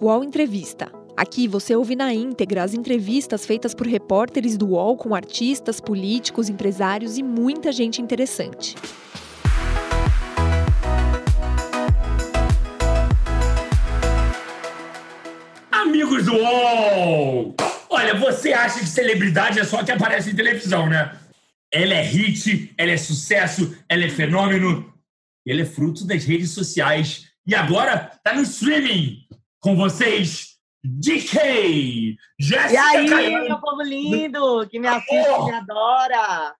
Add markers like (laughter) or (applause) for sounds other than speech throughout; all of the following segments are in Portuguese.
UOL Entrevista. Aqui você ouve na íntegra as entrevistas feitas por repórteres do UOL com artistas, políticos, empresários e muita gente interessante. Amigos do UOL! Olha, você acha que celebridade é só que aparece em televisão, né? Ela é hit, ela é sucesso, ela é fenômeno. Ela é fruto das redes sociais. E agora tá no streaming. Com vocês, DK! Jéssica E aí, meu povo lindo, que me assiste, que me adora.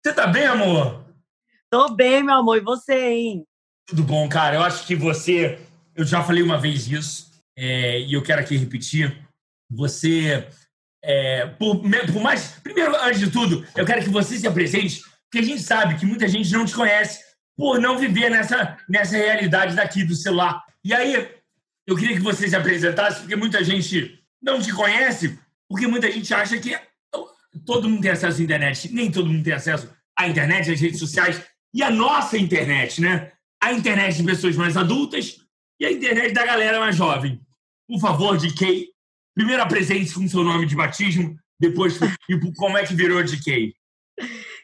Você tá bem, amor? Tô bem, meu amor, e você, hein? Tudo bom, cara. Eu acho que você. Eu já falei uma vez isso, é, e eu quero aqui repetir. Você. é, por, por mais. Primeiro, antes de tudo, eu quero que você se apresente, porque a gente sabe que muita gente não te conhece por não viver nessa, nessa realidade daqui do celular. E aí, eu queria que você se apresentasse, porque muita gente não te conhece, porque muita gente acha que todo mundo tem acesso à internet. Nem todo mundo tem acesso à internet, às redes sociais e à nossa internet, né? A internet de pessoas mais adultas e a internet da galera mais jovem. Por favor, DK, primeiro apresente-se com seu nome de batismo, depois como é que virou DK.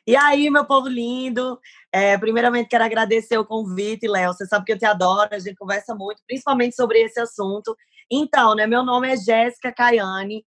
E aí, meu povo lindo, é, primeiramente quero agradecer o convite, Léo. Você sabe que eu te adoro, a gente conversa muito, principalmente sobre esse assunto. Então, né, meu nome é Jéssica Caiane,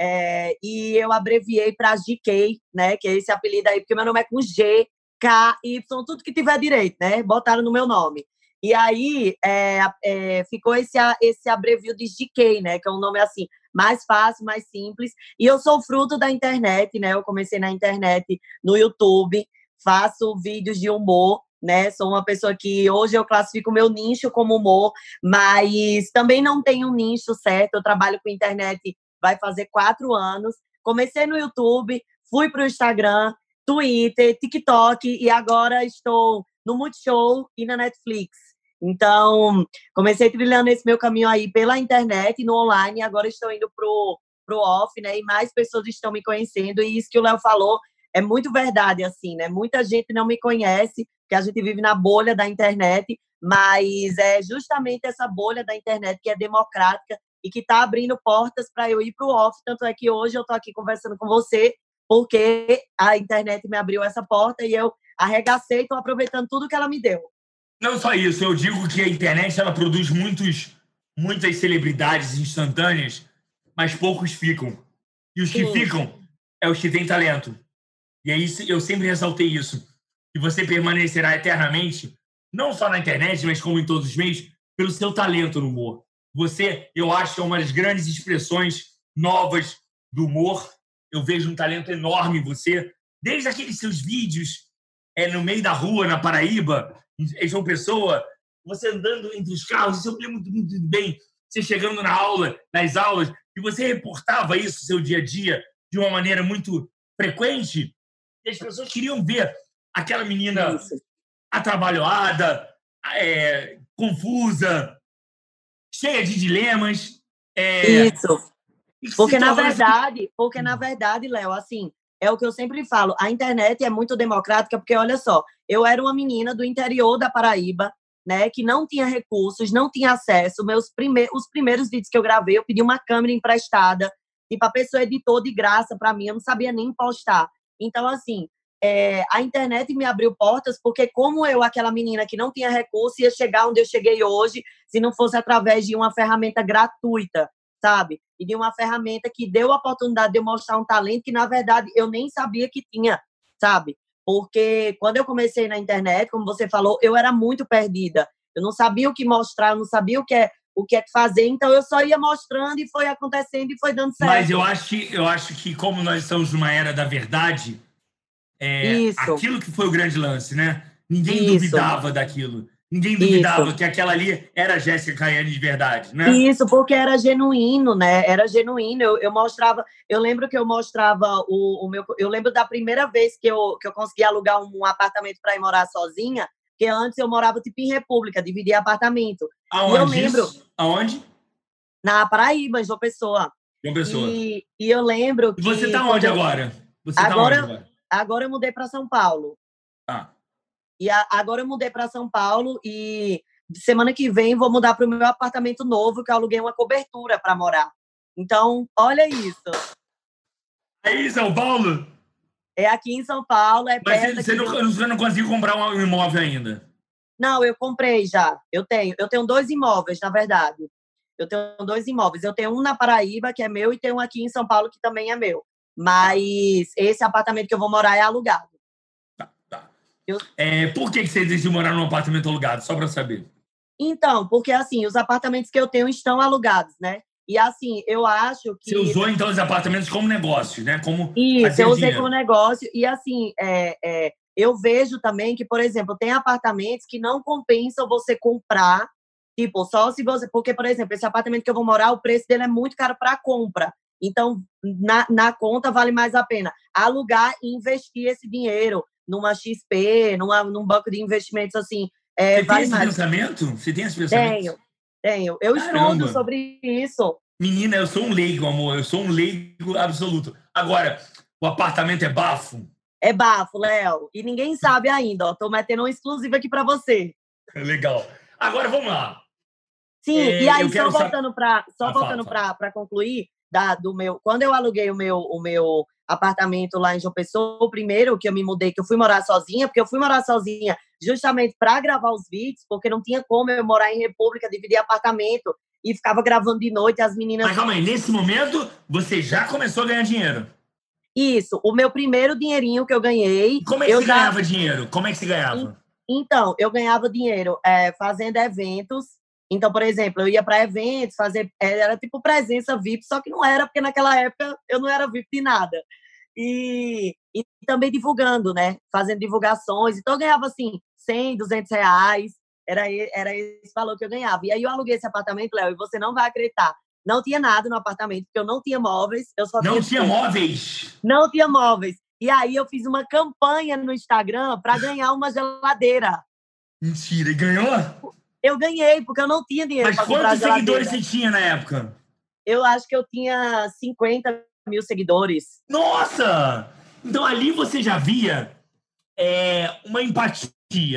é, e eu abreviei para GK, né, que é esse apelido aí, porque meu nome é com G, K, Y, tudo que tiver direito, né? Botaram no meu nome. E aí é, é, ficou esse, esse abrevio de GK, né? Que é um nome assim, mais fácil, mais simples. E eu sou fruto da internet, né? Eu comecei na internet, no YouTube, faço vídeos de humor, né? Sou uma pessoa que hoje eu classifico meu nicho como humor, mas também não tenho um nicho certo. Eu trabalho com internet vai fazer quatro anos. Comecei no YouTube, fui para o Instagram, Twitter, TikTok e agora estou no Multishow e na Netflix. Então, comecei trilhando esse meu caminho aí pela internet, no online, agora estou indo pro, pro off, né? E mais pessoas estão me conhecendo, e isso que o Léo falou é muito verdade, assim, né? Muita gente não me conhece, porque a gente vive na bolha da internet, mas é justamente essa bolha da internet que é democrática e que está abrindo portas para eu ir pro off. Tanto é que hoje eu estou aqui conversando com você, porque a internet me abriu essa porta e eu arregacei estou aproveitando tudo que ela me deu. Não só isso, eu digo que a internet ela produz muitos, muitas celebridades instantâneas, mas poucos ficam. E os que Sim. ficam é os que têm talento. E isso, eu sempre ressaltei isso. Que você permanecerá eternamente, não só na internet, mas como em todos os meios, pelo seu talento no humor. Você, eu acho é uma das grandes expressões novas do humor. Eu vejo um talento enorme em você, desde aqueles seus vídeos é, no meio da rua, na Paraíba, em João Pessoa, você andando entre os carros, isso eu lembro muito, muito bem. Você chegando na aula, nas aulas, e você reportava isso, seu dia a dia, de uma maneira muito frequente, as pessoas queriam ver aquela menina Isso. atrabalhada, é, confusa, cheia de dilemas. É, Isso. Porque na verdade, porque na verdade, Léo, assim, é o que eu sempre falo, a internet é muito democrática, porque olha só, eu era uma menina do interior da Paraíba, né, que não tinha recursos, não tinha acesso. Meus primeiros, os primeiros vídeos que eu gravei, eu pedi uma câmera emprestada, e a pessoa editou de graça para mim, eu não sabia nem postar. Então, assim, é, a internet me abriu portas, porque como eu, aquela menina que não tinha recurso, ia chegar onde eu cheguei hoje, se não fosse através de uma ferramenta gratuita, sabe? E de uma ferramenta que deu a oportunidade de eu mostrar um talento que, na verdade, eu nem sabia que tinha, sabe? Porque quando eu comecei na internet, como você falou, eu era muito perdida. Eu não sabia o que mostrar, eu não sabia o que é, o que é que fazer, então eu só ia mostrando e foi acontecendo e foi dando certo. Mas eu acho que eu acho que como nós estamos numa era da verdade, é, Isso. aquilo que foi o grande lance, né? Ninguém Isso. duvidava daquilo. Ninguém duvidava Isso. que aquela ali era a Jéssica Caiane de verdade, né? Isso, porque era genuíno, né? Era genuíno. Eu, eu mostrava, eu lembro que eu mostrava o, o meu. Eu lembro da primeira vez que eu, que eu consegui alugar um apartamento para ir morar sozinha, porque antes eu morava tipo em República, dividia apartamento. Aonde? eu lembro. isso? Aonde? Na Paraíba, João Pessoa. João Pessoa. E, E, e eu lembro que. você tá onde eu- agora? Você Agora- tá onde agora? Agora eu mudei para São Paulo. Ah. E a- agora eu mudei para São Paulo e semana que vem vou mudar para o meu apartamento novo, que eu aluguei uma cobertura para morar. Então, olha isso. É em São Paulo? É aqui em São Paulo. É Mas você, você, não, você não conseguiu comprar um imóvel ainda? Não, eu comprei já. Eu tenho. Eu tenho dois imóveis, na verdade. Eu tenho dois imóveis. Eu tenho um na Paraíba, que é meu, e tenho um aqui em São Paulo, que também é meu. Mas esse apartamento que eu vou morar é alugado. Tá, tá. Eu... É, por que você decidiu morar num apartamento alugado? Só para saber. Então, porque assim, os apartamentos que eu tenho estão alugados, né? E assim, eu acho que. Você usou então os apartamentos como negócio, né? Como Isso, eu usei dinheiro. como negócio. E assim, é, é, eu vejo também que, por exemplo, tem apartamentos que não compensam você comprar Tipo, só se você. Porque, por exemplo, esse apartamento que eu vou morar, o preço dele é muito caro para compra. Então, na, na conta vale mais a pena alugar e investir esse dinheiro numa XP, numa, num banco de investimentos assim. É, você vale tem esse mais. pensamento? Você tem esse pensamento? Tenho, tenho. Eu Caramba. estudo sobre isso. Menina, eu sou um leigo, amor. Eu sou um leigo absoluto. Agora, o apartamento é bafo? É bafo, Léo. E ninguém sabe ainda, ó. Tô metendo um exclusivo aqui para você. Legal. Agora vamos lá. Sim, é, e aí só voltando para só ah, voltando para concluir da, do meu, quando eu aluguei o meu o meu apartamento lá em João Pessoa, o primeiro que eu me mudei, que eu fui morar sozinha, porque eu fui morar sozinha justamente para gravar os vídeos, porque não tinha como eu morar em República, dividir apartamento e ficava gravando de noite as meninas. Mas calma aí, nesse momento você já começou a ganhar dinheiro? Isso, o meu primeiro dinheirinho que eu ganhei. Como é que eu você já... ganhava dinheiro? Como é que você ganhava? Então, eu ganhava dinheiro é, fazendo eventos então, por exemplo, eu ia para eventos, fazer. Era tipo presença VIP, só que não era, porque naquela época eu não era VIP de nada. E, e também divulgando, né? Fazendo divulgações. Então, eu ganhava assim, 100, 200 reais. Era, era esse valor que eu ganhava. E aí eu aluguei esse apartamento, Léo, e você não vai acreditar. Não tinha nada no apartamento, porque eu não tinha móveis. Eu só não tinha, tinha (laughs) móveis? Não tinha móveis. E aí eu fiz uma campanha no Instagram para ganhar uma geladeira. Mentira, e ganhou? Eu ganhei, porque eu não tinha dinheiro Mas quantos seguidores você tinha na época? Eu acho que eu tinha 50 mil seguidores. Nossa! Então ali você já via é, uma empatia,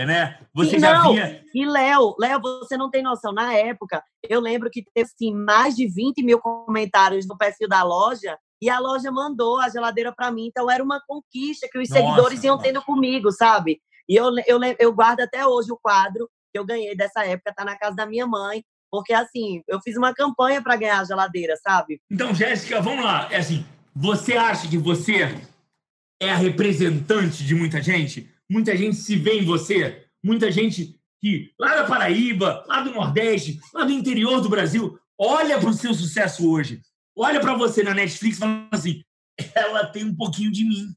né? Você e já não, via. E Léo, Léo, você não tem noção. Na época, eu lembro que teve assim, mais de 20 mil comentários no perfil da loja e a loja mandou a geladeira para mim. Então era uma conquista que os nossa, seguidores iam nossa. tendo comigo, sabe? E eu, eu, eu guardo até hoje o quadro que eu ganhei dessa época tá na casa da minha mãe, porque assim, eu fiz uma campanha para ganhar a geladeira, sabe? Então, Jéssica, vamos lá. É assim, você acha que você é a representante de muita gente? Muita gente se vê em você? Muita gente que lá da Paraíba, lá do Nordeste, lá do interior do Brasil, olha para o seu sucesso hoje, olha para você na Netflix e fala assim: ela tem um pouquinho de mim.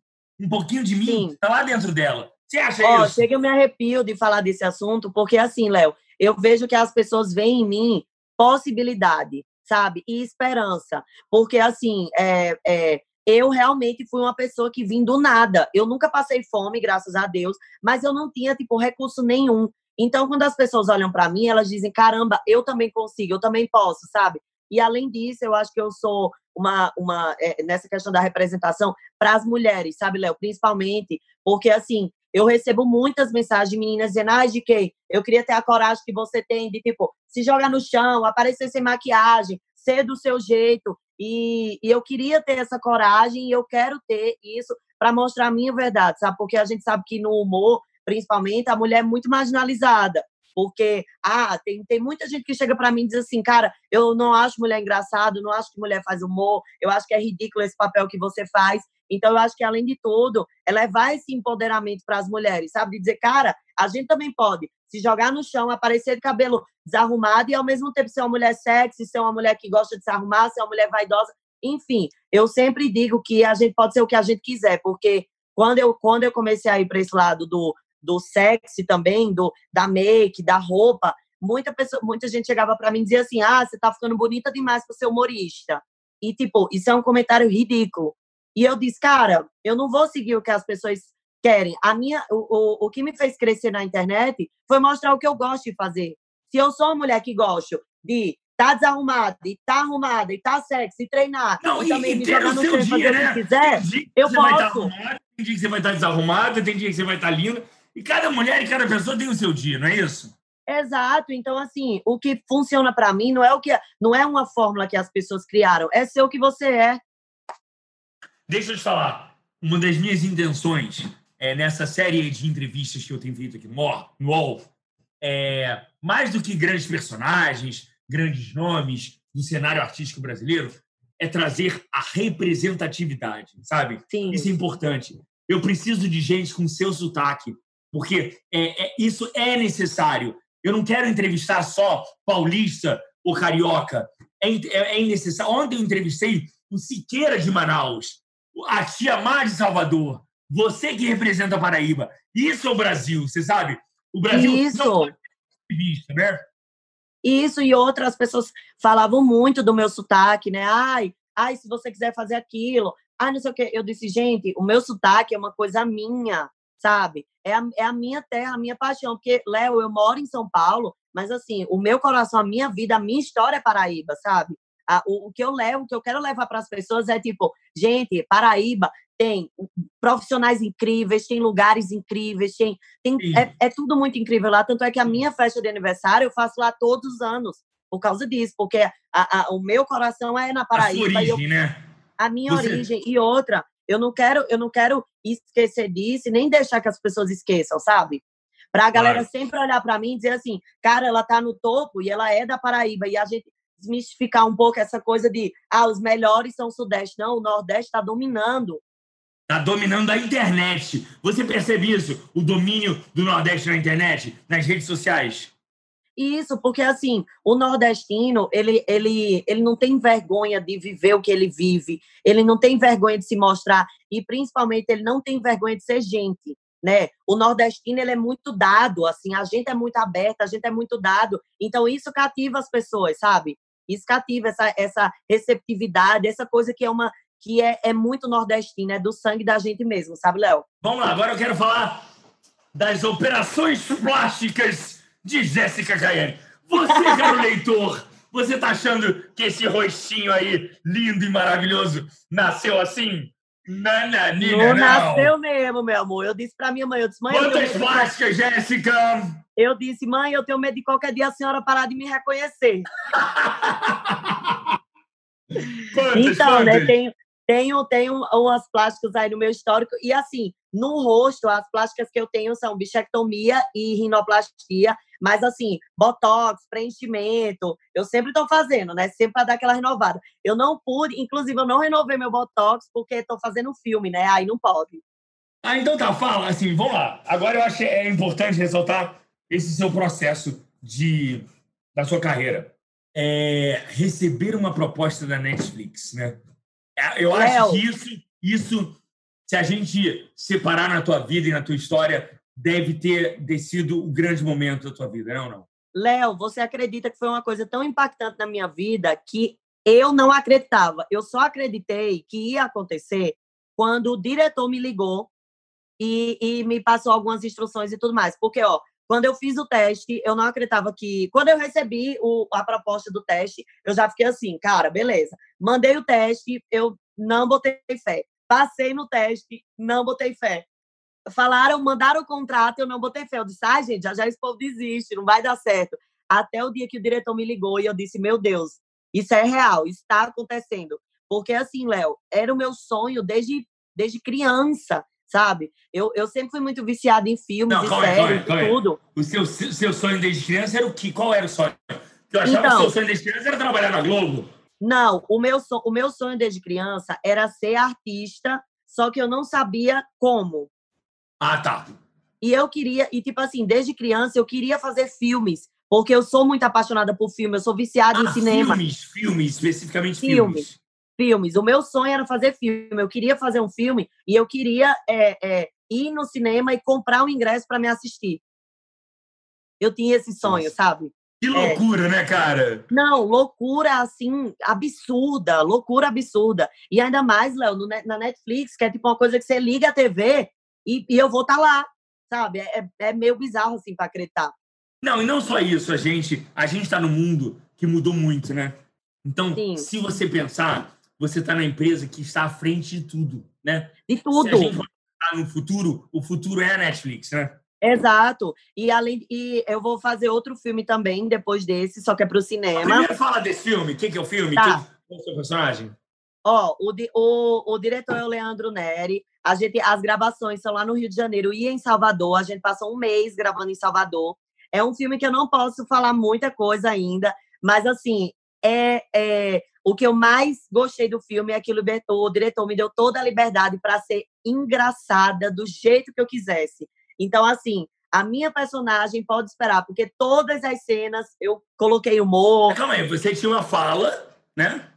Um pouquinho de mim Sim. tá lá dentro dela. Você acha oh, isso? Chega, eu me arrepio de falar desse assunto, porque assim, Léo, eu vejo que as pessoas veem em mim possibilidade, sabe? E esperança. Porque, assim, é, é, eu realmente fui uma pessoa que vim do nada. Eu nunca passei fome, graças a Deus, mas eu não tinha, tipo, recurso nenhum. Então, quando as pessoas olham para mim, elas dizem: caramba, eu também consigo, eu também posso, sabe? E além disso, eu acho que eu sou uma, uma é, nessa questão da representação para as mulheres, sabe, Léo? Principalmente, porque assim, eu recebo muitas mensagens de meninas dizendo, ai, de quem? Eu queria ter a coragem que você tem de, tipo, se jogar no chão, aparecer sem maquiagem, ser do seu jeito. E, e eu queria ter essa coragem e eu quero ter isso para mostrar a minha verdade, sabe? Porque a gente sabe que no humor, principalmente, a mulher é muito marginalizada. Porque, ah, tem, tem muita gente que chega para mim e diz assim, cara, eu não acho mulher engraçado, não acho que mulher faz humor, eu acho que é ridículo esse papel que você faz. Então, eu acho que, além de tudo, é levar esse empoderamento para as mulheres, sabe? De dizer, cara, a gente também pode se jogar no chão, aparecer de cabelo desarrumado e, ao mesmo tempo, ser uma mulher sexy, ser uma mulher que gosta de se arrumar, ser uma mulher vaidosa. Enfim, eu sempre digo que a gente pode ser o que a gente quiser, porque quando eu, quando eu comecei a ir para esse lado do, do sexy também, do, da make, da roupa, muita, pessoa, muita gente chegava para mim e dizia assim: ah, você tá ficando bonita demais para ser humorista. E, tipo, isso é um comentário ridículo. E eu disse, cara, eu não vou seguir o que as pessoas querem. A minha, o, o, o que me fez crescer na internet foi mostrar o que eu gosto de fazer. Se eu sou uma mulher que gosto de tá desarrumada, e tá arrumada, e tá sexy, e treinar, não, e, e também e me jogar no seu dia, né? que quiser, eu posso. Vai arrumada, tem dia que você vai estar desarrumada, tem dia que você vai estar linda. E cada mulher e cada pessoa tem o seu dia, não é isso? Exato. Então, assim, o que funciona para mim não é o que não é uma fórmula que as pessoas criaram, é ser o que você é. Deixa eu te falar. Uma das minhas intenções é, nessa série de entrevistas que eu tenho feito aqui no UOL, é, mais do que grandes personagens, grandes nomes do cenário artístico brasileiro, é trazer a representatividade, sabe? Sim. Isso é importante. Eu preciso de gente com seu sotaque, porque é, é, isso é necessário. Eu não quero entrevistar só paulista ou carioca. É, é, é necessário. Ontem eu entrevistei o Siqueira de Manaus, a Tia Mar de Salvador, você que representa a Paraíba. Isso é o Brasil, você sabe? O Brasil Isso. não ser visto, né? Isso e outras pessoas falavam muito do meu sotaque, né? Ai, ai, se você quiser fazer aquilo, ai, não sei o quê. Eu disse, gente, o meu sotaque é uma coisa minha, sabe? É a, é a minha terra, a minha paixão. Porque, Léo, eu moro em São Paulo, mas assim, o meu coração, a minha vida, a minha história é Paraíba, sabe? A, o, o que eu levo, o que eu quero levar para as pessoas é tipo, gente, Paraíba tem profissionais incríveis, tem lugares incríveis, tem, tem é, é, tudo muito incrível lá. Tanto é que a minha festa de aniversário eu faço lá todos os anos por causa disso, porque a, a, o meu coração é na Paraíba. A origem, eu, né? A minha Você... origem e outra. Eu não quero, eu não quero esquecer disso e nem deixar que as pessoas esqueçam, sabe? Para a galera claro. sempre olhar para mim e dizer assim, cara, ela tá no topo e ela é da Paraíba e a gente desmistificar um pouco essa coisa de ah, os melhores são o Sudeste. Não, o Nordeste está dominando. Está dominando a internet. Você percebe isso? O domínio do Nordeste na internet, nas redes sociais? Isso, porque assim, o nordestino, ele, ele, ele não tem vergonha de viver o que ele vive, ele não tem vergonha de se mostrar e principalmente ele não tem vergonha de ser gente, né? O nordestino, ele é muito dado, assim, a gente é muito aberta, a gente é muito dado, então isso cativa as pessoas, sabe? Isso cativa essa, essa receptividade, essa coisa que é uma que é, é muito nordestina, é do sangue da gente mesmo, sabe, Léo? Vamos lá, agora eu quero falar das operações plásticas de Jéssica Caiane. Você, caro leitor, você tá achando que esse rostinho aí, lindo e maravilhoso, nasceu assim? Nananina, não, não nasceu mesmo, meu amor. Eu disse pra minha mãe, eu disse, mãe... Quantas plásticas, Jéssica? Eu disse, mãe, eu tenho medo de qualquer dia a senhora parar de me reconhecer. (laughs) quantas, então, né, quantas? né, tenho, tenho, tenho umas plásticas aí no meu histórico. E assim, no rosto, as plásticas que eu tenho são bichectomia e rinoplastia. Mas assim, botox, preenchimento, eu sempre estou fazendo, né? Sempre para dar aquela renovada. Eu não pude, inclusive, eu não renovei meu botox porque estou fazendo filme, né? Aí não pode. Ah, então tá, fala, assim, vamos lá. Agora eu acho que é importante ressaltar esse seu processo de da sua carreira. É receber uma proposta da Netflix, né? É, eu acho que isso, isso, se a gente separar na tua vida e na tua história, deve ter sido o grande momento da tua vida, não, não? Léo, você acredita que foi uma coisa tão impactante na minha vida que eu não acreditava. Eu só acreditei que ia acontecer quando o diretor me ligou e, e me passou algumas instruções e tudo mais. Porque, ó, quando eu fiz o teste, eu não acreditava que. Quando eu recebi o, a proposta do teste, eu já fiquei assim, cara, beleza. Mandei o teste, eu não botei fé. Passei no teste, não botei fé. Falaram, mandaram o contrato, eu não botei fé. Eu disse, ah, gente, já já esse povo desiste, não vai dar certo. Até o dia que o diretor me ligou e eu disse, meu Deus, isso é real, está acontecendo. Porque assim, Léo, era o meu sonho desde, desde criança sabe? Eu, eu sempre fui muito viciada em filmes Não, e séries e tudo. O seu, seu sonho desde criança era o que? Qual era o sonho? Eu achava então, que o seu sonho desde criança era trabalhar na Globo. Não, o meu, o meu sonho desde criança era ser artista, só que eu não sabia como. Ah, tá. E eu queria, e tipo assim, desde criança eu queria fazer filmes, porque eu sou muito apaixonada por filme, eu sou viciada ah, em cinema. Filmes, filmes, especificamente filmes. filmes filmes. O meu sonho era fazer filme. Eu queria fazer um filme e eu queria é, é, ir no cinema e comprar um ingresso para me assistir. Eu tinha esse sonho, Nossa. sabe? Que loucura, é. né, cara? Não, loucura assim, absurda, loucura absurda. E ainda mais, Léo, na Netflix, que é tipo uma coisa que você liga a TV e, e eu vou estar tá lá, sabe? É, é, é meio bizarro, assim, para acreditar. Não, e não só isso, a gente a gente está num mundo que mudou muito, né? Então, Sim. se você pensar, você está na empresa que está à frente de tudo, né? De tudo. Se a gente for no futuro, o futuro é a Netflix, né? Exato. E além e eu vou fazer outro filme também depois desse, só que é pro cinema. Primeiro fala desse filme. Quem que é o filme? Tá. Quem é o seu personagem? Ó, o, o, o diretor é o Leandro Neri. A gente, as gravações são lá no Rio de Janeiro e em Salvador. A gente passou um mês gravando em Salvador. É um filme que eu não posso falar muita coisa ainda, mas assim, é, é o que eu mais gostei do filme é que o, liber- o diretor me deu toda a liberdade para ser engraçada do jeito que eu quisesse. Então, assim, a minha personagem pode esperar, porque todas as cenas eu coloquei humor, Calma aí, você tinha uma fala, né?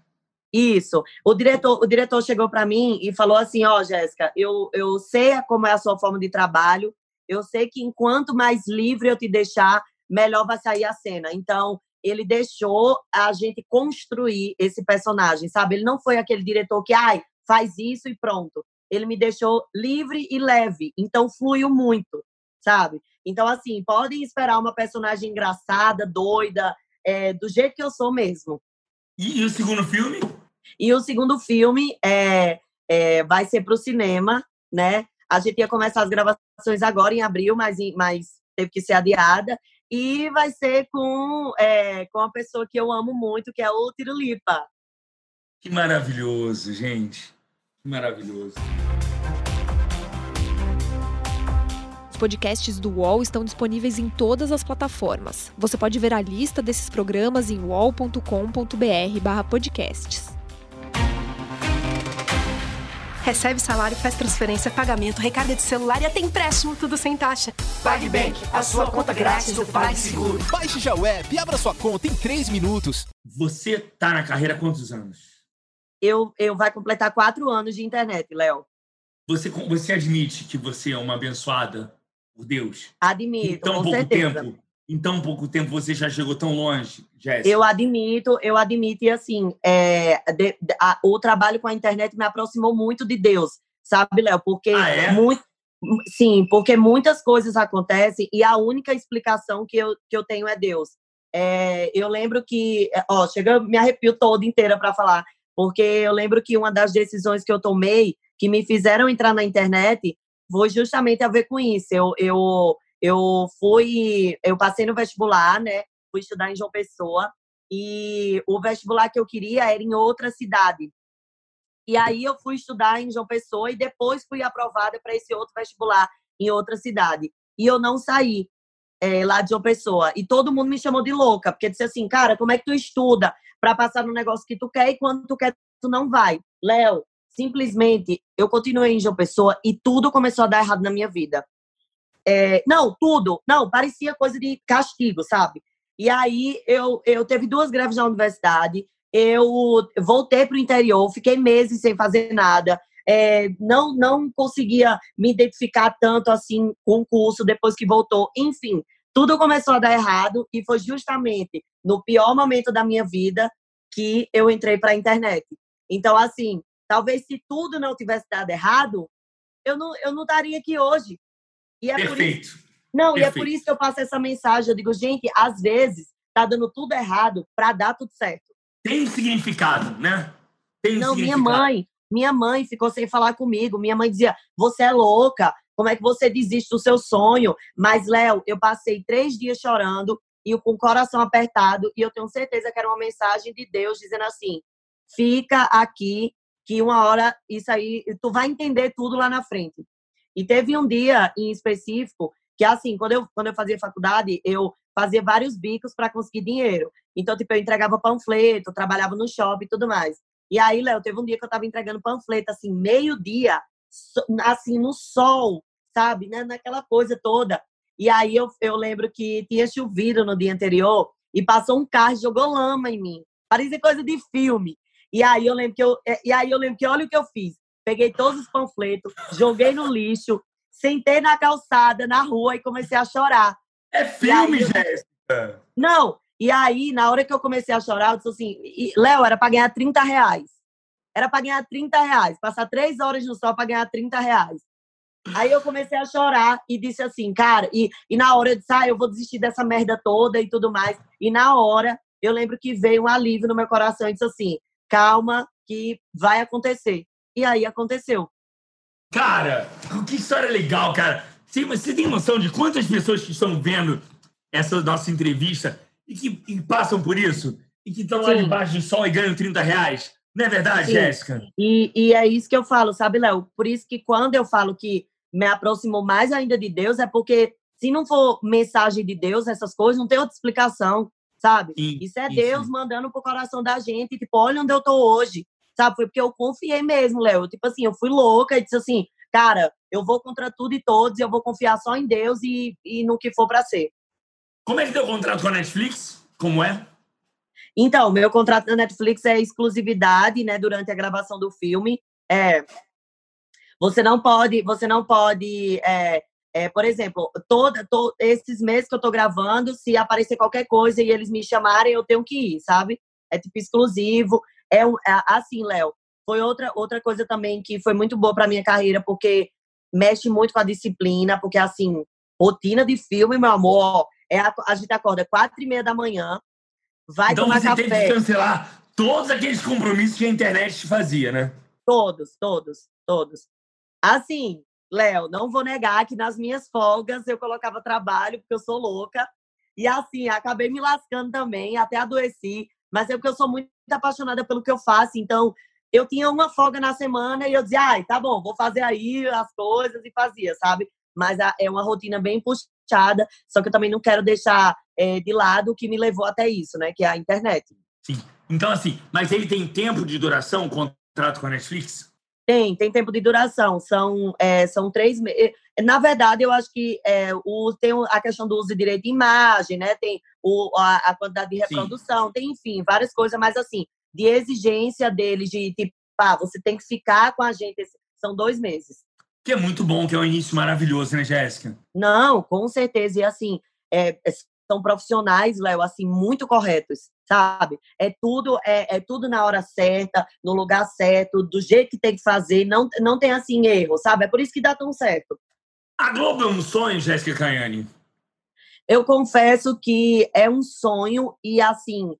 isso. O diretor, o diretor chegou para mim e falou assim: Ó, Jéssica, eu, eu sei como é a sua forma de trabalho, eu sei que enquanto mais livre eu te deixar, melhor vai sair a cena. Então, ele deixou a gente construir esse personagem, sabe? Ele não foi aquele diretor que, ai, faz isso e pronto. Ele me deixou livre e leve, então fluiu muito, sabe? Então, assim, podem esperar uma personagem engraçada, doida, é, do jeito que eu sou mesmo. E, e o segundo filme? E o segundo filme é, é, vai ser para o cinema, né? A gente ia começar as gravações agora em abril, mas, mas teve que ser adiada. E vai ser com, é, com uma pessoa que eu amo muito, que é o Tirulipa. Que maravilhoso, gente. Que maravilhoso. Os podcasts do UOL estão disponíveis em todas as plataformas. Você pode ver a lista desses programas em uol.com.br/podcasts. Recebe salário, faz transferência, pagamento, recarga de celular e até empréstimo, tudo sem taxa. PagBank, a sua conta grátis do PagSeguro. Baixe já o app e abra sua conta em 3 minutos. Você tá na carreira há quantos anos? Eu, eu vai completar quatro anos de internet, Léo. Você, você admite que você é uma abençoada por Deus? Em Admito, tão com pouco certeza. tempo? Em tão pouco tempo você já chegou tão longe, Jéssica? Eu admito, eu admito, e assim, é, de- de- a- o trabalho com a internet me aproximou muito de Deus, sabe, Léo? Porque Ah, é? muito, sim, porque muitas coisas acontecem e a única explicação que eu, que eu tenho é Deus. É, eu lembro que, é, ó, chega, me arrepio toda inteira para falar, porque eu lembro que uma das decisões que eu tomei que me fizeram entrar na internet foi justamente a ver com isso. Eu, eu, eu fui, eu passei no vestibular, né? Fui estudar em João Pessoa e o vestibular que eu queria era em outra cidade. E aí eu fui estudar em João Pessoa e depois fui aprovada para esse outro vestibular em outra cidade. E eu não saí é, lá de João Pessoa. E todo mundo me chamou de louca, porque disse assim, cara, como é que tu estuda para passar no negócio que tu quer e quando tu quer, tu não vai? Léo, simplesmente, eu continuei em João Pessoa e tudo começou a dar errado na minha vida. É, não, tudo. Não, parecia coisa de castigo, sabe? E aí eu, eu teve duas greves na universidade, eu voltei para o interior, fiquei meses sem fazer nada, é, não, não conseguia me identificar tanto assim com o curso depois que voltou. Enfim, tudo começou a dar errado e foi justamente no pior momento da minha vida que eu entrei para a internet. Então, assim, talvez se tudo não tivesse dado errado, eu não, eu não estaria aqui hoje. E é por isso Perfeito. não, e é Perfeito. por isso que eu passo essa mensagem. Eu digo, gente, às vezes tá dando tudo errado para dar tudo certo. Tem significado, né? Tem Não, minha mãe, minha mãe ficou sem falar comigo. Minha mãe dizia: "Você é louca? Como é que você desiste do seu sonho?" Mas Léo, eu passei três dias chorando e com o coração apertado e eu tenho certeza que era uma mensagem de Deus dizendo assim: "Fica aqui que uma hora isso aí tu vai entender tudo lá na frente." E teve um dia em específico que assim, quando eu quando eu fazia faculdade, eu fazia vários bicos para conseguir dinheiro. Então, tipo, eu entregava panfleto, trabalhava no shopping e tudo mais. E aí, Léo, teve um dia que eu tava entregando panfleto, assim, meio-dia, assim, no sol, sabe? Né? Naquela coisa toda. E aí eu, eu lembro que tinha chovido no dia anterior e passou um carro e jogou lama em mim. Parecia coisa de filme. E aí eu lembro que eu, é, e aí eu lembro que olha o que eu fiz. Peguei todos os panfletos, joguei no lixo, sentei na calçada, na rua e comecei a chorar. É filme, eu- Jéssica. Não, e aí, na hora que eu comecei a chorar, eu disse assim, Léo, era para ganhar 30 reais. Era para ganhar 30 reais, passar três horas no sol para ganhar 30 reais. Aí eu comecei a chorar e disse assim, cara, e, e na hora eu disse, ah, eu vou desistir dessa merda toda e tudo mais. E na hora, eu lembro que veio um alívio no meu coração e disse assim, calma, que vai acontecer. E aí aconteceu. Cara, que história legal, cara. Você tem noção de quantas pessoas que estão vendo essa nossa entrevista e que e passam por isso? E que estão lá debaixo do sol e ganham 30 reais? Não é verdade, Sim. Jéssica? E, e é isso que eu falo, sabe, Léo? Por isso que quando eu falo que me aproximou mais ainda de Deus, é porque se não for mensagem de Deus, essas coisas, não tem outra explicação, sabe? Sim, Isso é sim, Deus mandando pro coração da gente, tipo, olha onde eu tô hoje, sabe? Foi porque eu confiei mesmo, Léo. Tipo assim, eu fui louca e disse assim, cara, eu vou contra tudo e todos e eu vou confiar só em Deus e, e no que for para ser. Como é que deu o contrato com a Netflix? Como é? Então, meu contrato na Netflix é exclusividade, né, durante a gravação do filme. É, você não pode, você não pode, é, é, por exemplo, toda, to- esses meses que eu tô gravando, se aparecer qualquer coisa e eles me chamarem, eu tenho que ir, sabe? É tipo exclusivo. É, é assim, Léo. Foi outra outra coisa também que foi muito boa para minha carreira, porque mexe muito com a disciplina, porque assim, rotina de filme, meu amor, é a, a gente acorda quatro e meia da manhã, vai então tomar você teve café. que cancelar todos aqueles compromissos que a internet te fazia, né? Todos, todos, todos. Assim, Léo, não vou negar que nas minhas folgas eu colocava trabalho, porque eu sou louca. E assim, acabei me lascando também, até adoeci. Mas é porque eu sou muito apaixonada pelo que eu faço. Então, eu tinha uma folga na semana e eu dizia, ai, tá bom, vou fazer aí as coisas e fazia, sabe? Mas é uma rotina bem puxada, só que eu também não quero deixar eh, de lado o que me levou até isso, né? Que é a internet. Então, assim, mas ele tem tempo de duração, o contrato com a Netflix? Tem, tem tempo de duração. São, é, são três meses. Na verdade, eu acho que é, o, tem a questão do uso de direito de imagem, né? Tem o, a, a quantidade de Sim. reprodução, tem, enfim, várias coisas, mas assim, de exigência deles de tipo, ah, você tem que ficar com a gente. São dois meses. Que é muito bom, que é um início maravilhoso, né, Jéssica? Não, com certeza. E assim, é, é, são profissionais, Léo, assim, muito corretos, sabe? É tudo, é, é tudo na hora certa, no lugar certo, do jeito que tem que fazer, não, não tem assim erro, sabe? É por isso que dá tão certo. A Globo é um sonho, Jéssica Caiani. Eu confesso que é um sonho e assim,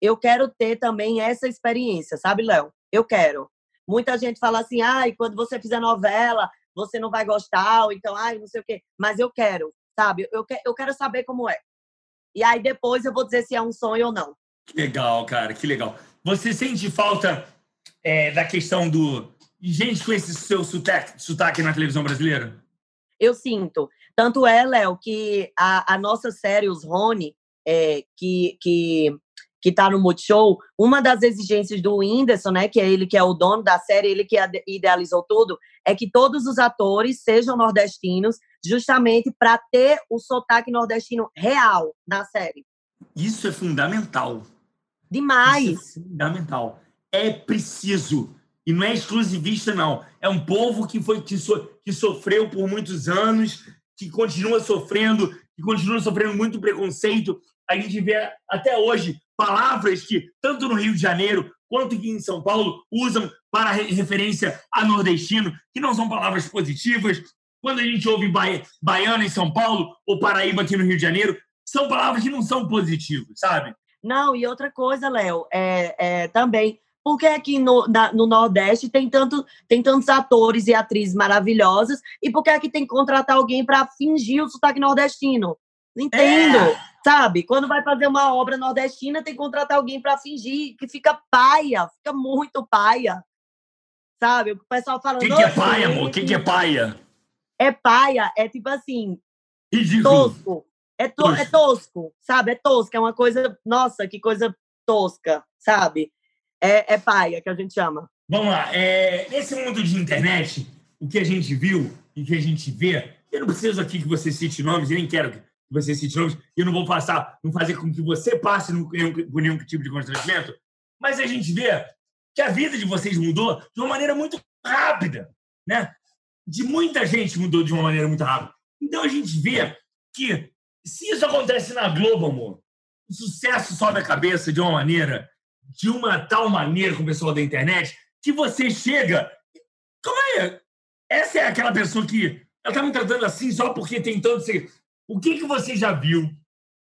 eu quero ter também essa experiência, sabe, Léo? Eu quero. Muita gente fala assim, ai, quando você fizer novela, você não vai gostar, ou então, ai, não sei o quê. Mas eu quero, sabe? Eu, que, eu quero saber como é. E aí depois eu vou dizer se é um sonho ou não. Que legal, cara, que legal. Você sente falta é, da questão do. gente com esse seu sotaque, sotaque na televisão brasileira? Eu sinto. Tanto é, Léo, que a, a nossa série, os Rony, é, que, que, que tá no Multishow, uma das exigências do Whindersson, né, que é ele que é o dono da série, ele que idealizou tudo, é que todos os atores sejam nordestinos, justamente para ter o sotaque nordestino real na série. Isso é fundamental. Demais. Isso é fundamental. É preciso. E não é exclusivista, não. É um povo que foi que, so- que sofreu por muitos anos, que continua sofrendo, que continua sofrendo muito preconceito. A gente vê até hoje palavras que, tanto no Rio de Janeiro quanto aqui em São Paulo, usam para re- referência a nordestino, que não são palavras positivas. Quando a gente ouve bai- baiano em São Paulo ou paraíba aqui no Rio de Janeiro, são palavras que não são positivas, sabe? Não, e outra coisa, Léo, é, é, também, por que aqui no, na- no Nordeste tem, tanto, tem tantos atores e atrizes maravilhosas e por que aqui tem que contratar alguém para fingir o sotaque nordestino? Não entendo, sabe? Quando vai fazer uma obra nordestina, tem que contratar alguém para fingir, que fica paia, fica muito paia, sabe? O pessoal fala... O que, que é "Nossa, paia, amor? O que, que é paia? É paia, é tipo assim, Ridículo. tosco. É, to é tosco, sabe? É tosco, é uma coisa. Nossa, que coisa tosca, sabe? É, é paia que a gente chama. Vamos lá. É, nesse mundo de internet, o que a gente viu e que a gente vê, eu não preciso aqui que você cite nomes, e nem quero que você cite nomes, eu não vou passar, não fazer com que você passe no- nenhum- por nenhum tipo de constrangimento, mas a gente vê que a vida de vocês mudou de uma maneira muito rápida, né? De muita gente mudou de uma maneira muito rápida. Então a gente vê que se isso acontece na Globo, amor, o sucesso sobe a cabeça de uma maneira, de uma tal maneira com o pessoal da internet, que você chega. Calma aí, essa é aquela pessoa que ela tá me tratando assim só porque tem tanto. O que, que você já viu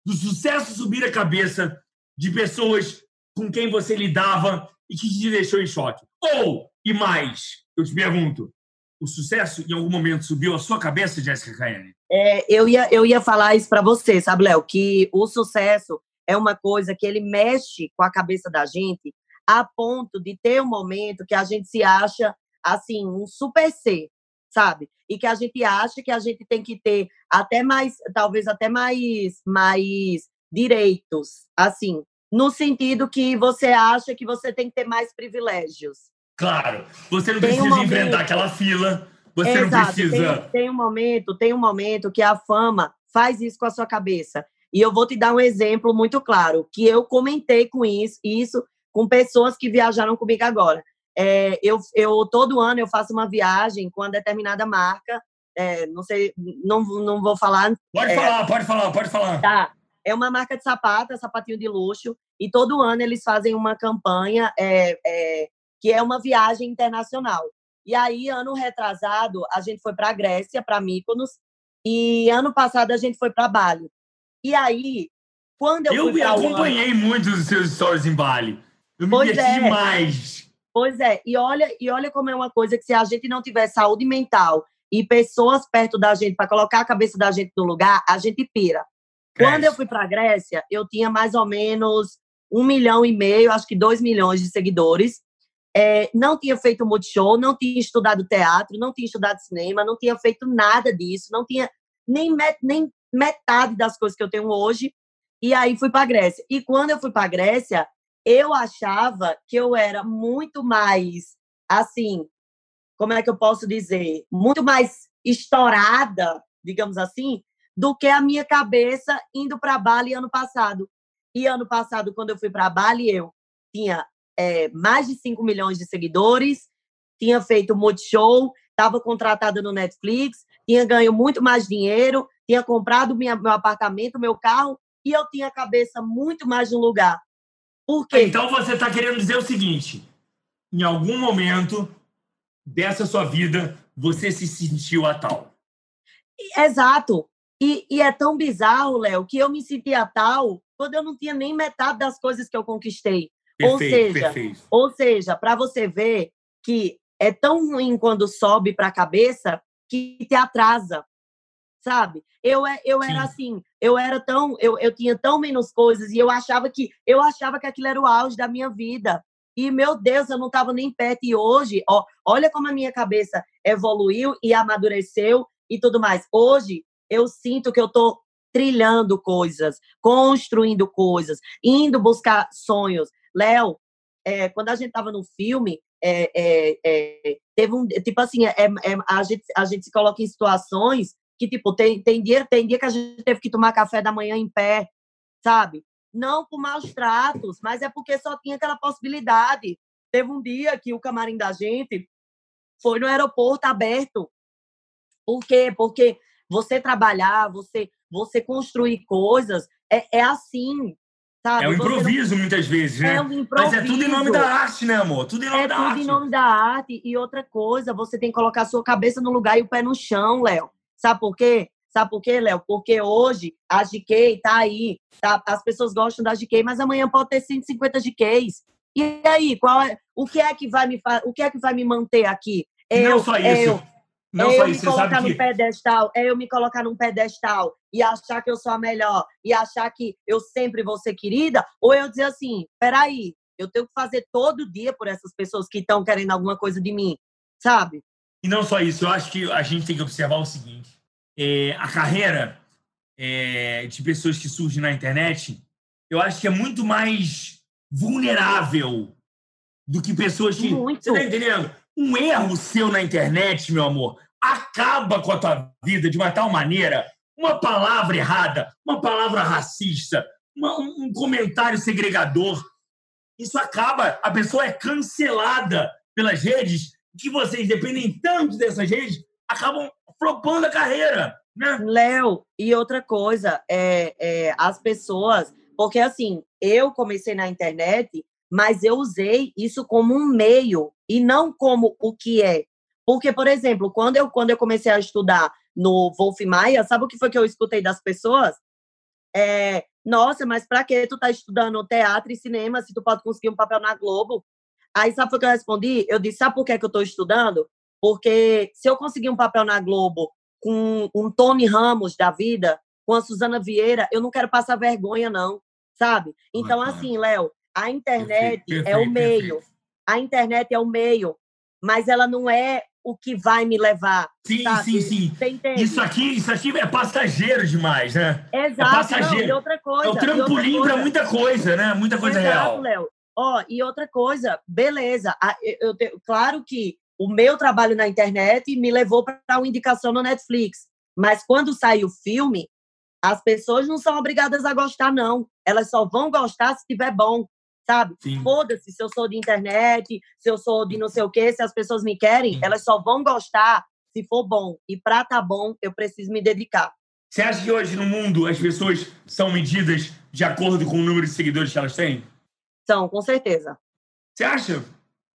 do sucesso subir a cabeça de pessoas com quem você lidava e que te deixou em choque? Ou, e mais, eu te pergunto, o sucesso em algum momento subiu a sua cabeça, Jéssica Caiane? É, eu, ia, eu ia falar isso para você, sabe, Léo? Que o sucesso é uma coisa que ele mexe com a cabeça da gente a ponto de ter um momento que a gente se acha, assim, um super ser, sabe? E que a gente acha que a gente tem que ter até mais, talvez até mais, mais direitos, assim, no sentido que você acha que você tem que ter mais privilégios. Claro, você não tem precisa um momento... enfrentar aquela fila, você Exato. não precisa. Tem, tem um momento, tem um momento que a fama faz isso com a sua cabeça. E eu vou te dar um exemplo muito claro, que eu comentei com isso, isso com pessoas que viajaram comigo agora. É, eu, eu todo ano eu faço uma viagem com uma determinada marca. É, não sei, não, não vou falar. Pode é, falar, pode falar, pode falar. Tá. É uma marca de sapato, é sapatinho de luxo, e todo ano eles fazem uma campanha é, é, que é uma viagem internacional. E aí, ano retrasado, a gente foi para a Grécia, para Mykonos, e ano passado a gente foi para Bali. E aí, quando eu, eu fui acompanhei ano, muito os seus stories em Bali. Eu me diverti é. demais. Pois é, e olha, e olha como é uma coisa que se a gente não tiver saúde mental e pessoas perto da gente para colocar a cabeça da gente no lugar, a gente pira. Cresce. Quando eu fui para a Grécia, eu tinha mais ou menos um milhão e meio, acho que dois milhões de seguidores. É, não tinha feito multishow, não tinha estudado teatro, não tinha estudado cinema, não tinha feito nada disso, não tinha nem, met, nem metade das coisas que eu tenho hoje. E aí fui para a Grécia. E quando eu fui para a Grécia, eu achava que eu era muito mais, assim, como é que eu posso dizer? Muito mais estourada, digamos assim, do que a minha cabeça indo para Bali ano passado. E ano passado, quando eu fui para Bali, eu tinha é, mais de 5 milhões de seguidores, tinha feito multishow, estava contratada no Netflix, tinha ganho muito mais dinheiro, tinha comprado minha, meu apartamento, meu carro, e eu tinha a cabeça muito mais no lugar. Por quê? Então você está querendo dizer o seguinte: em algum momento dessa sua vida, você se sentiu a tal. Exato. E, e é tão bizarro, Léo, que eu me sentia tal quando eu não tinha nem metade das coisas que eu conquistei. Perfeito, ou seja, perfeito. ou seja, para você ver que é tão ruim quando sobe para a cabeça que te atrasa, sabe? Eu, é, eu era assim, eu era tão, eu, eu tinha tão menos coisas e eu achava que eu achava que aquilo era o auge da minha vida. E meu Deus, eu não estava nem perto. E hoje, ó, olha como a minha cabeça evoluiu e amadureceu e tudo mais. Hoje eu sinto que eu tô trilhando coisas, construindo coisas, indo buscar sonhos. Léo, é, quando a gente tava no filme, é, é, é teve um tipo assim, é, a, gente, a gente se coloca em situações que, tipo, tem, tem, dia, tem dia que a gente teve que tomar café da manhã em pé, sabe? Não por maus tratos, mas é porque só tinha aquela possibilidade. Teve um dia que o camarim da gente foi no aeroporto aberto. Por quê? Porque você trabalhar, você, você construir coisas, é, é assim, Sabe? É um improviso não... muitas vezes, né? É um improviso. Mas é tudo em nome da arte, né, amor? Tudo em nome é da arte. É tudo em nome da arte. E outra coisa, você tem que colocar a sua cabeça no lugar e o pé no chão, Léo. Sabe por quê? Sabe por quê, Léo? Porque hoje a GK tá aí, tá? as pessoas gostam da GK, mas amanhã pode ter 150 GKs. E aí, qual é, o que é que vai me o que é que vai me manter aqui? Eu, Não só isso. Eu, não é eu isso, me colocar no que... pedestal, é eu me colocar num pedestal e achar que eu sou a melhor e achar que eu sempre vou ser querida, ou eu dizer assim, peraí, eu tenho que fazer todo dia por essas pessoas que estão querendo alguma coisa de mim, sabe? E não só isso, eu acho que a gente tem que observar o seguinte: é, a carreira é, de pessoas que surgem na internet, eu acho que é muito mais vulnerável do que pessoas que. Muito. Você tá entendendo? Um erro seu na internet, meu amor, acaba com a tua vida de uma tal maneira. Uma palavra errada, uma palavra racista, uma, um comentário segregador. Isso acaba, a pessoa é cancelada pelas redes, que vocês dependem tanto dessas redes, acabam flopando a carreira. Né? Léo, e outra coisa, é, é, as pessoas. Porque assim, eu comecei na internet, mas eu usei isso como um meio e não como o que é. Porque, por exemplo, quando eu, quando eu comecei a estudar no Wolf Maia, sabe o que foi que eu escutei das pessoas? É, Nossa, mas para que tu tá estudando teatro e cinema se tu pode conseguir um papel na Globo? Aí sabe o que eu respondi? Eu disse, sabe por que, que eu estou estudando? Porque se eu conseguir um papel na Globo com um Tony Ramos da vida, com a Suzana Vieira, eu não quero passar vergonha, não, sabe? Então, assim, Léo, a internet perfeito, é o meio. Perfeito. A internet é o meio, mas ela não é o que vai me levar. Sim, sabe? sim, sim. Isso aqui, isso aqui é passageiro demais, né? Exato. É passageiro. Não, e outra coisa. É o trampolim para muita coisa, né? Muita coisa Exato, real. Léo. Ó, e outra coisa, beleza. Eu, eu, claro que o meu trabalho na internet me levou para uma indicação no Netflix. Mas quando sai o filme, as pessoas não são obrigadas a gostar, não. Elas só vão gostar se tiver bom sabe? Foda-se se eu sou de internet, se eu sou de não sei o quê, se as pessoas me querem, Sim. elas só vão gostar se for bom. E para tá bom, eu preciso me dedicar. Você acha que hoje no mundo as pessoas são medidas de acordo com o número de seguidores que elas têm? São, com certeza. Você acha?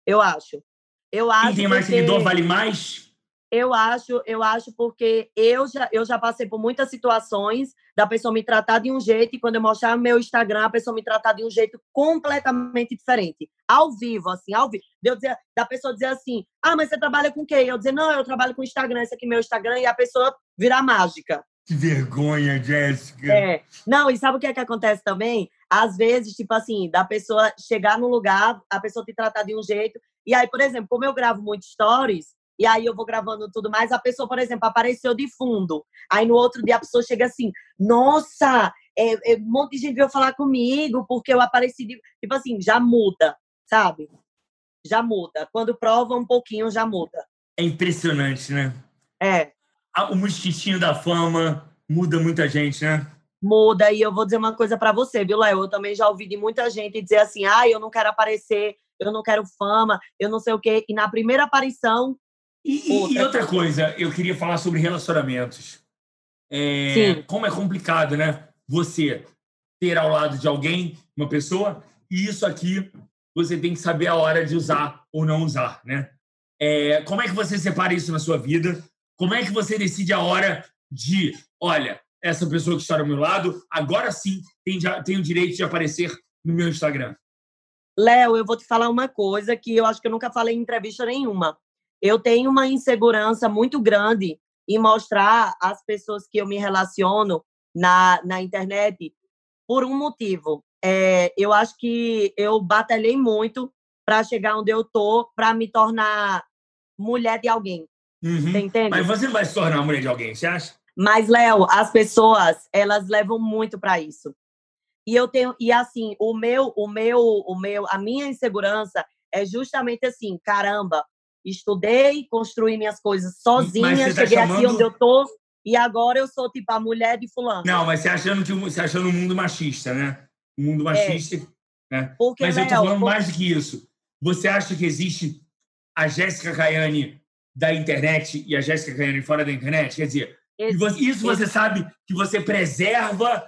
Eu acho. Eu acho. Quem tem mais porque... seguidor vale mais? Eu acho, eu acho porque eu já, eu já passei por muitas situações da pessoa me tratar de um jeito e quando eu mostrar meu Instagram, a pessoa me tratar de um jeito completamente diferente. Ao vivo, assim, ao vivo. Eu dizer, da pessoa dizer assim, ah, mas você trabalha com quê? Eu dizer, não, eu trabalho com Instagram, esse aqui é meu Instagram, e a pessoa virar mágica. Que vergonha, Jéssica. É. Não, e sabe o que é que acontece também? Às vezes, tipo assim, da pessoa chegar num lugar, a pessoa te tratar de um jeito, e aí, por exemplo, como eu gravo muito stories, e aí eu vou gravando tudo mais. A pessoa, por exemplo, apareceu de fundo. Aí no outro dia a pessoa chega assim: Nossa, é, é, um monte de gente veio falar comigo porque eu apareci. De... Tipo assim, já muda, sabe? Já muda. Quando prova um pouquinho, já muda. É impressionante, né? É. O mosquitinho da fama muda muita gente, né? Muda. E eu vou dizer uma coisa para você, viu, Léo? Eu também já ouvi de muita gente dizer assim: ah, eu não quero aparecer, eu não quero fama, eu não sei o quê. E na primeira aparição, e, outra, e outra coisa, eu queria falar sobre relacionamentos. É, como é complicado, né? Você ter ao lado de alguém, uma pessoa, e isso aqui você tem que saber a hora de usar ou não usar, né? É, como é que você separa isso na sua vida? Como é que você decide a hora de, olha, essa pessoa que está ao meu lado, agora sim tem, tem o direito de aparecer no meu Instagram? Léo, eu vou te falar uma coisa que eu acho que eu nunca falei em entrevista nenhuma eu tenho uma insegurança muito grande em mostrar às pessoas que eu me relaciono na, na internet por um motivo. É, eu acho que eu batalhei muito para chegar onde eu tô, para me tornar mulher de alguém. Uhum. entende? Mas você não vai se tornar mulher de alguém, você acha? Mas Léo, as pessoas elas levam muito para isso. E eu tenho e assim o meu o meu o meu a minha insegurança é justamente assim, caramba, estudei, construí minhas coisas sozinha, tá cheguei chamando... aqui onde eu tô e agora eu sou tipo a mulher de fulano. Não, mas você achando que você achando um mundo machista, né? Um mundo é. machista, é. né? Porque, mas eu tô falando mais do que isso. Você acha que existe a Jéssica Caiane da internet e a Jéssica Caiane fora da internet? Quer dizer, isso você sabe que você preserva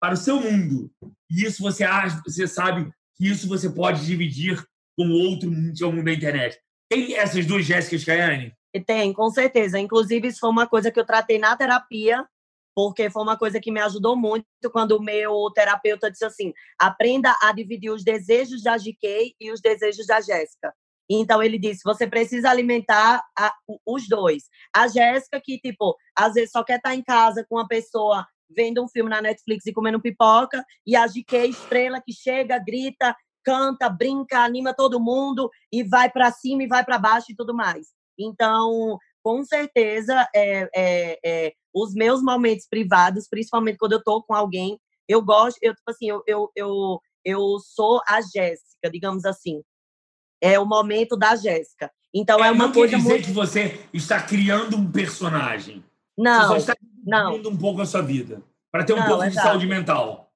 para o seu mundo. E isso você acha, você sabe que isso você pode dividir com o outro mundo, que é o mundo da internet. Tem essas duas Jéssicas Caiane? Tem, com certeza. Inclusive, isso foi uma coisa que eu tratei na terapia, porque foi uma coisa que me ajudou muito quando o meu terapeuta disse assim: aprenda a dividir os desejos da GK e os desejos da Jéssica. Então ele disse: você precisa alimentar a, os dois. A Jéssica, que, tipo, às vezes só quer estar em casa com uma pessoa vendo um filme na Netflix e comendo pipoca, e a GK estrela que chega, grita canta, brinca, anima todo mundo e vai para cima e vai para baixo e tudo mais. Então, com certeza, é, é, é, os meus momentos privados, principalmente quando eu tô com alguém, eu gosto, eu tipo assim, eu, eu, eu, eu sou a Jéssica, digamos assim. É o momento da Jéssica. Então é, é uma não coisa quer dizer muito... que você está criando um personagem. Não. Você só está não. um pouco a sua vida para ter um não, pouco exato. de saúde mental.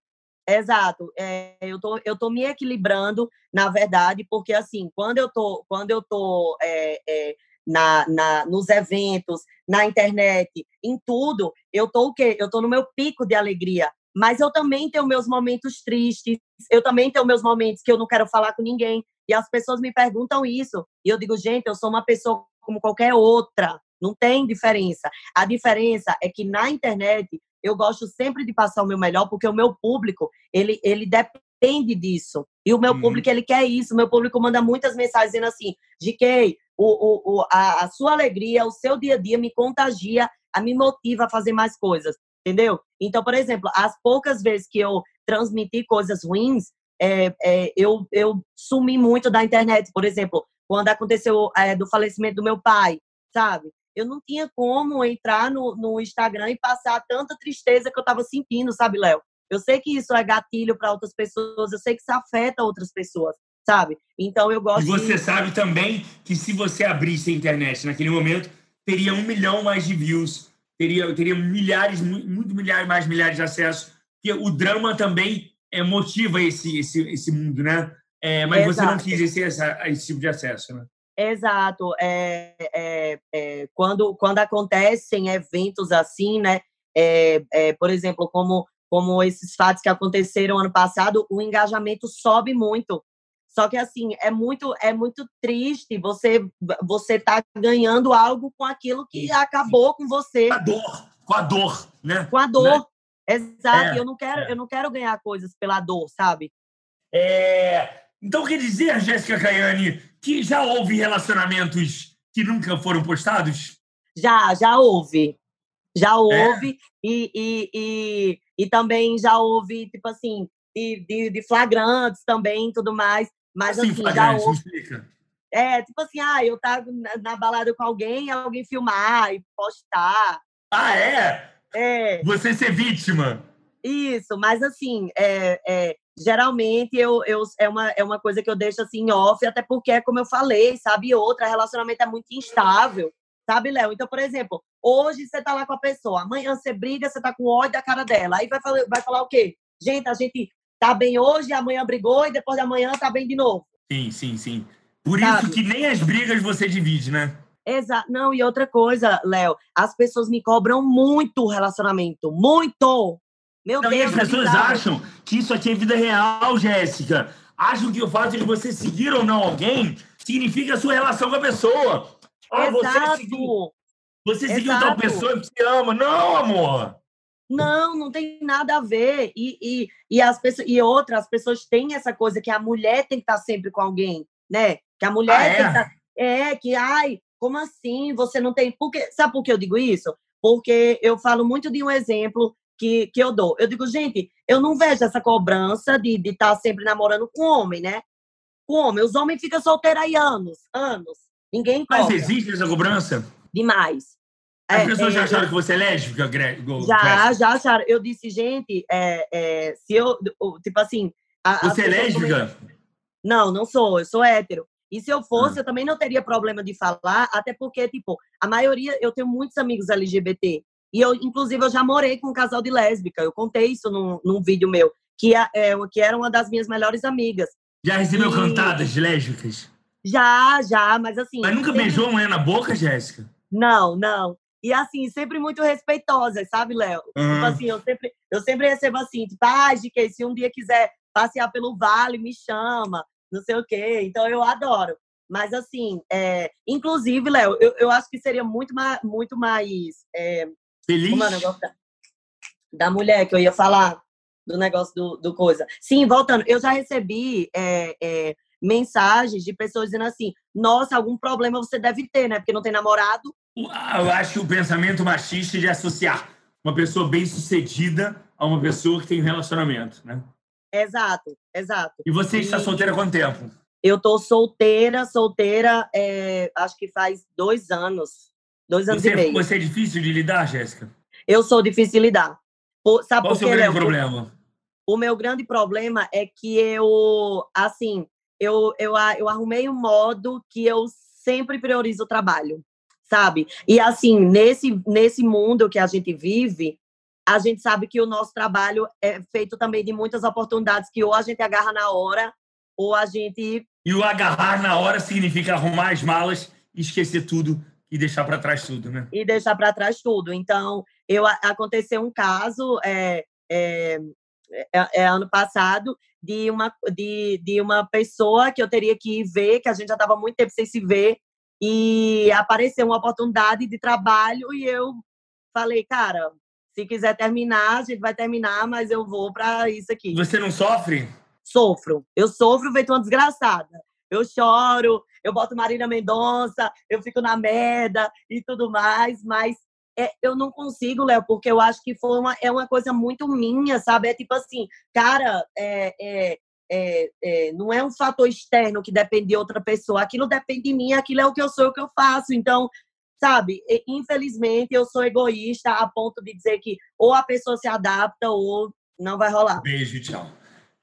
Exato. É, eu, tô, eu tô me equilibrando, na verdade, porque assim, quando eu tô, quando eu tô é, é, na, na, nos eventos, na internet, em tudo, eu tô o quê? Eu tô no meu pico de alegria. Mas eu também tenho meus momentos tristes, eu também tenho meus momentos que eu não quero falar com ninguém. E as pessoas me perguntam isso. E eu digo, gente, eu sou uma pessoa como qualquer outra. Não tem diferença. A diferença é que na internet eu gosto sempre de passar o meu melhor, porque o meu público, ele, ele depende disso. E o meu uhum. público, ele quer isso. O meu público manda muitas mensagens dizendo assim, GK, o, o, a, a sua alegria, o seu dia a dia me contagia, a me motiva a fazer mais coisas, entendeu? Então, por exemplo, as poucas vezes que eu transmiti coisas ruins, é, é, eu, eu sumi muito da internet. Por exemplo, quando aconteceu é, do falecimento do meu pai, sabe? Eu não tinha como entrar no, no Instagram e passar tanta tristeza que eu estava sentindo, sabe, Léo? Eu sei que isso é gatilho para outras pessoas, eu sei que isso afeta outras pessoas, sabe? Então eu gosto. E você de... sabe também que se você abrisse a internet naquele momento, teria um milhão mais de views, teria, teria milhares, muito milhares, mais milhares de acessos, porque o drama também é, motiva esse, esse, esse mundo, né? É, mas Exato. você não quis esse, esse tipo de acesso, né? Exato. É, é, é, quando, quando acontecem eventos assim, né? É, é, por exemplo, como, como esses fatos que aconteceram ano passado, o engajamento sobe muito. Só que assim é muito é muito triste você você tá ganhando algo com aquilo que acabou com você. Com a dor, com a dor, né? Com a dor. Né? Exato. É, eu não quero é. eu não quero ganhar coisas pela dor, sabe? É, então quer dizer, Jéssica Caiani, que já houve relacionamentos que nunca foram postados? Já, já houve. Já é? houve. E, e, e, e, também já houve, tipo assim, de, de, de flagrantes também e tudo mais. Mas assim, assim já houve. Explica. É, tipo assim, ah, eu tava na, na balada com alguém, alguém filmar e postar. Ah, é? É. Você ser vítima. Isso, mas assim, é, é, geralmente eu, eu, é, uma, é uma coisa que eu deixo assim off, até porque, é como eu falei, sabe? Outra, relacionamento é muito instável, sabe, Léo? Então, por exemplo, hoje você tá lá com a pessoa, amanhã você briga, você tá com ódio da cara dela. Aí vai falar, vai falar o quê? Gente, a gente tá bem hoje, amanhã brigou e depois de amanhã tá bem de novo. Sim, sim, sim. Por sabe? isso que nem as brigas você divide, né? Exato. Não, e outra coisa, Léo, as pessoas me cobram muito relacionamento, muito. Meu Não, Deus, e as pessoas acham que isso aqui é vida real, Jéssica. Acham que o fato de você seguir ou não alguém significa a sua relação com a pessoa. Ah, Exato. Você seguiu, você seguiu tal pessoa que você ama. Não, amor. Não, não tem nada a ver. E, e, e, as pessoas, e outras, as pessoas têm essa coisa que a mulher tem que estar sempre com alguém, né? Que a mulher ah, é? tem que estar. É, que, ai, como assim? Você não tem. Porque, sabe por que eu digo isso? Porque eu falo muito de um exemplo que, que eu dou. Eu digo, gente, eu não vejo essa cobrança de estar de tá sempre namorando com homem, né? Com homem. Os homens ficam solteiros aí anos, anos. Ninguém cobra. Mas existe essa cobrança? Demais. As é, pessoas é, já acharam que você é lésbica, Greg? Já, já acharam. Eu disse, gente, é, é, se eu, tipo assim... A, você é lésbica? Não, não sou. Eu sou hétero. E se eu fosse, ah. eu também não teria problema de falar, até porque, tipo, a maioria, eu tenho muitos amigos LGBT. E eu, inclusive, eu já morei com um casal de lésbica. Eu contei isso num, num vídeo meu, que, é, é que era uma das minhas melhores amigas. Já recebeu e... cantadas lésbicas? Já, já, mas assim. Mas nunca sempre... beijou uma mulher na boca, Jéssica? Não, não. E assim, sempre muito respeitosas, sabe, Léo? Uhum. Tipo assim, eu sempre, eu sempre recebo assim, tipo, ah, que se um dia quiser passear pelo vale, me chama, não sei o quê. Então eu adoro. Mas assim, é, inclusive, Léo, eu, eu acho que seria muito mais, muito mais é, Feliz? É da, da mulher que eu ia falar, do negócio do, do coisa. Sim, voltando, eu já recebi é, é, mensagens de pessoas dizendo assim: nossa, algum problema você deve ter, né? Porque não tem namorado. Eu acho que o pensamento machista de associar uma pessoa bem-sucedida a uma pessoa que tem um relacionamento, né? Exato, exato. E você está solteira há quanto tempo? Eu tô solteira, solteira, é, acho que faz dois anos. Dois anos você, e meio. Você é difícil de lidar, Jéssica? Eu sou difícil de lidar. Por, sabe Qual o seu grande Léo? problema? O meu grande problema é que eu, assim, eu, eu, eu arrumei um modo que eu sempre priorizo o trabalho, sabe? E assim, nesse, nesse mundo que a gente vive, a gente sabe que o nosso trabalho é feito também de muitas oportunidades que ou a gente agarra na hora, ou a gente. E o agarrar na hora significa arrumar as malas esquecer tudo e deixar para trás tudo, né? E deixar para trás tudo. Então, eu aconteceu um caso é, é, é, é, ano passado de uma de, de uma pessoa que eu teria que ir ver, que a gente já estava muito tempo sem se ver, e apareceu uma oportunidade de trabalho e eu falei, cara, se quiser terminar, a gente vai terminar, mas eu vou para isso aqui. Você não sofre? Sofro. Eu sofro feito uma desgraçada. Eu choro, eu boto Marília Mendonça, eu fico na merda e tudo mais, mas é, eu não consigo, Léo, porque eu acho que foi uma, é uma coisa muito minha, sabe? É tipo assim, cara, é, é, é, é, não é um fator externo que depende de outra pessoa, aquilo depende de mim, aquilo é o que eu sou, o que eu faço. Então, sabe, infelizmente eu sou egoísta a ponto de dizer que ou a pessoa se adapta ou não vai rolar. Beijo, tchau.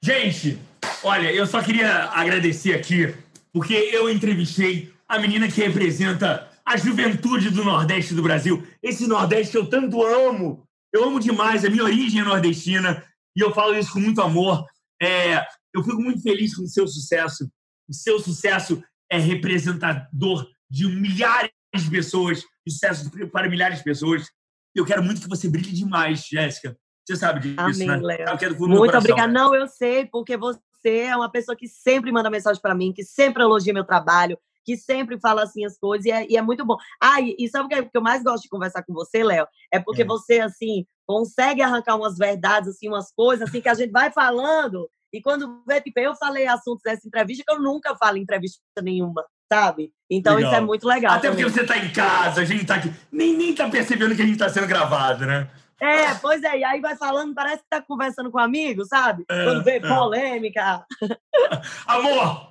Gente, olha, eu só queria agradecer aqui, porque eu entrevistei a menina que representa a juventude do Nordeste do Brasil. Esse Nordeste que eu tanto amo. Eu amo demais, a minha origem é nordestina e eu falo isso com muito amor. É, eu fico muito feliz com o seu sucesso. O seu sucesso é representador de milhares de pessoas, sucesso para milhares de pessoas. Eu quero muito que você brilhe demais, Jéssica. Você sabe disso, Amém, né? Léo. É fundo do Muito obrigada. né? Não, eu sei, porque você é uma pessoa que sempre manda mensagem para mim, que sempre elogia meu trabalho, que sempre fala assim as coisas, e é, e é muito bom. Ah, e, e sabe o que, é- que eu mais gosto de conversar com você, Léo? É porque É. você, assim, consegue arrancar umas verdades, assim, umas coisas, assim, que a gente vai falando, e quando vê, tipo, eu falei assuntos dessa entrevista que eu nunca falo em entrevista nenhuma, sabe? Então Legal. isso é muito legal. Até porque também. você tá em casa, a gente tá aqui. Nem, nem tá percebendo que a gente tá sendo gravado, né? É, pois é, e aí vai falando, parece que tá conversando com um amigo, sabe? É, Quando vê é. polêmica. (laughs) Amor!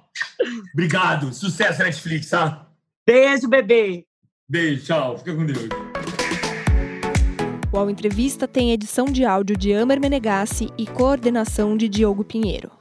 Obrigado. Sucesso Netflix, tá? Beijo, bebê. Beijo, tchau. Fica com Deus. O Ao Entrevista tem edição de áudio de Amer Menegassi e coordenação de Diogo Pinheiro.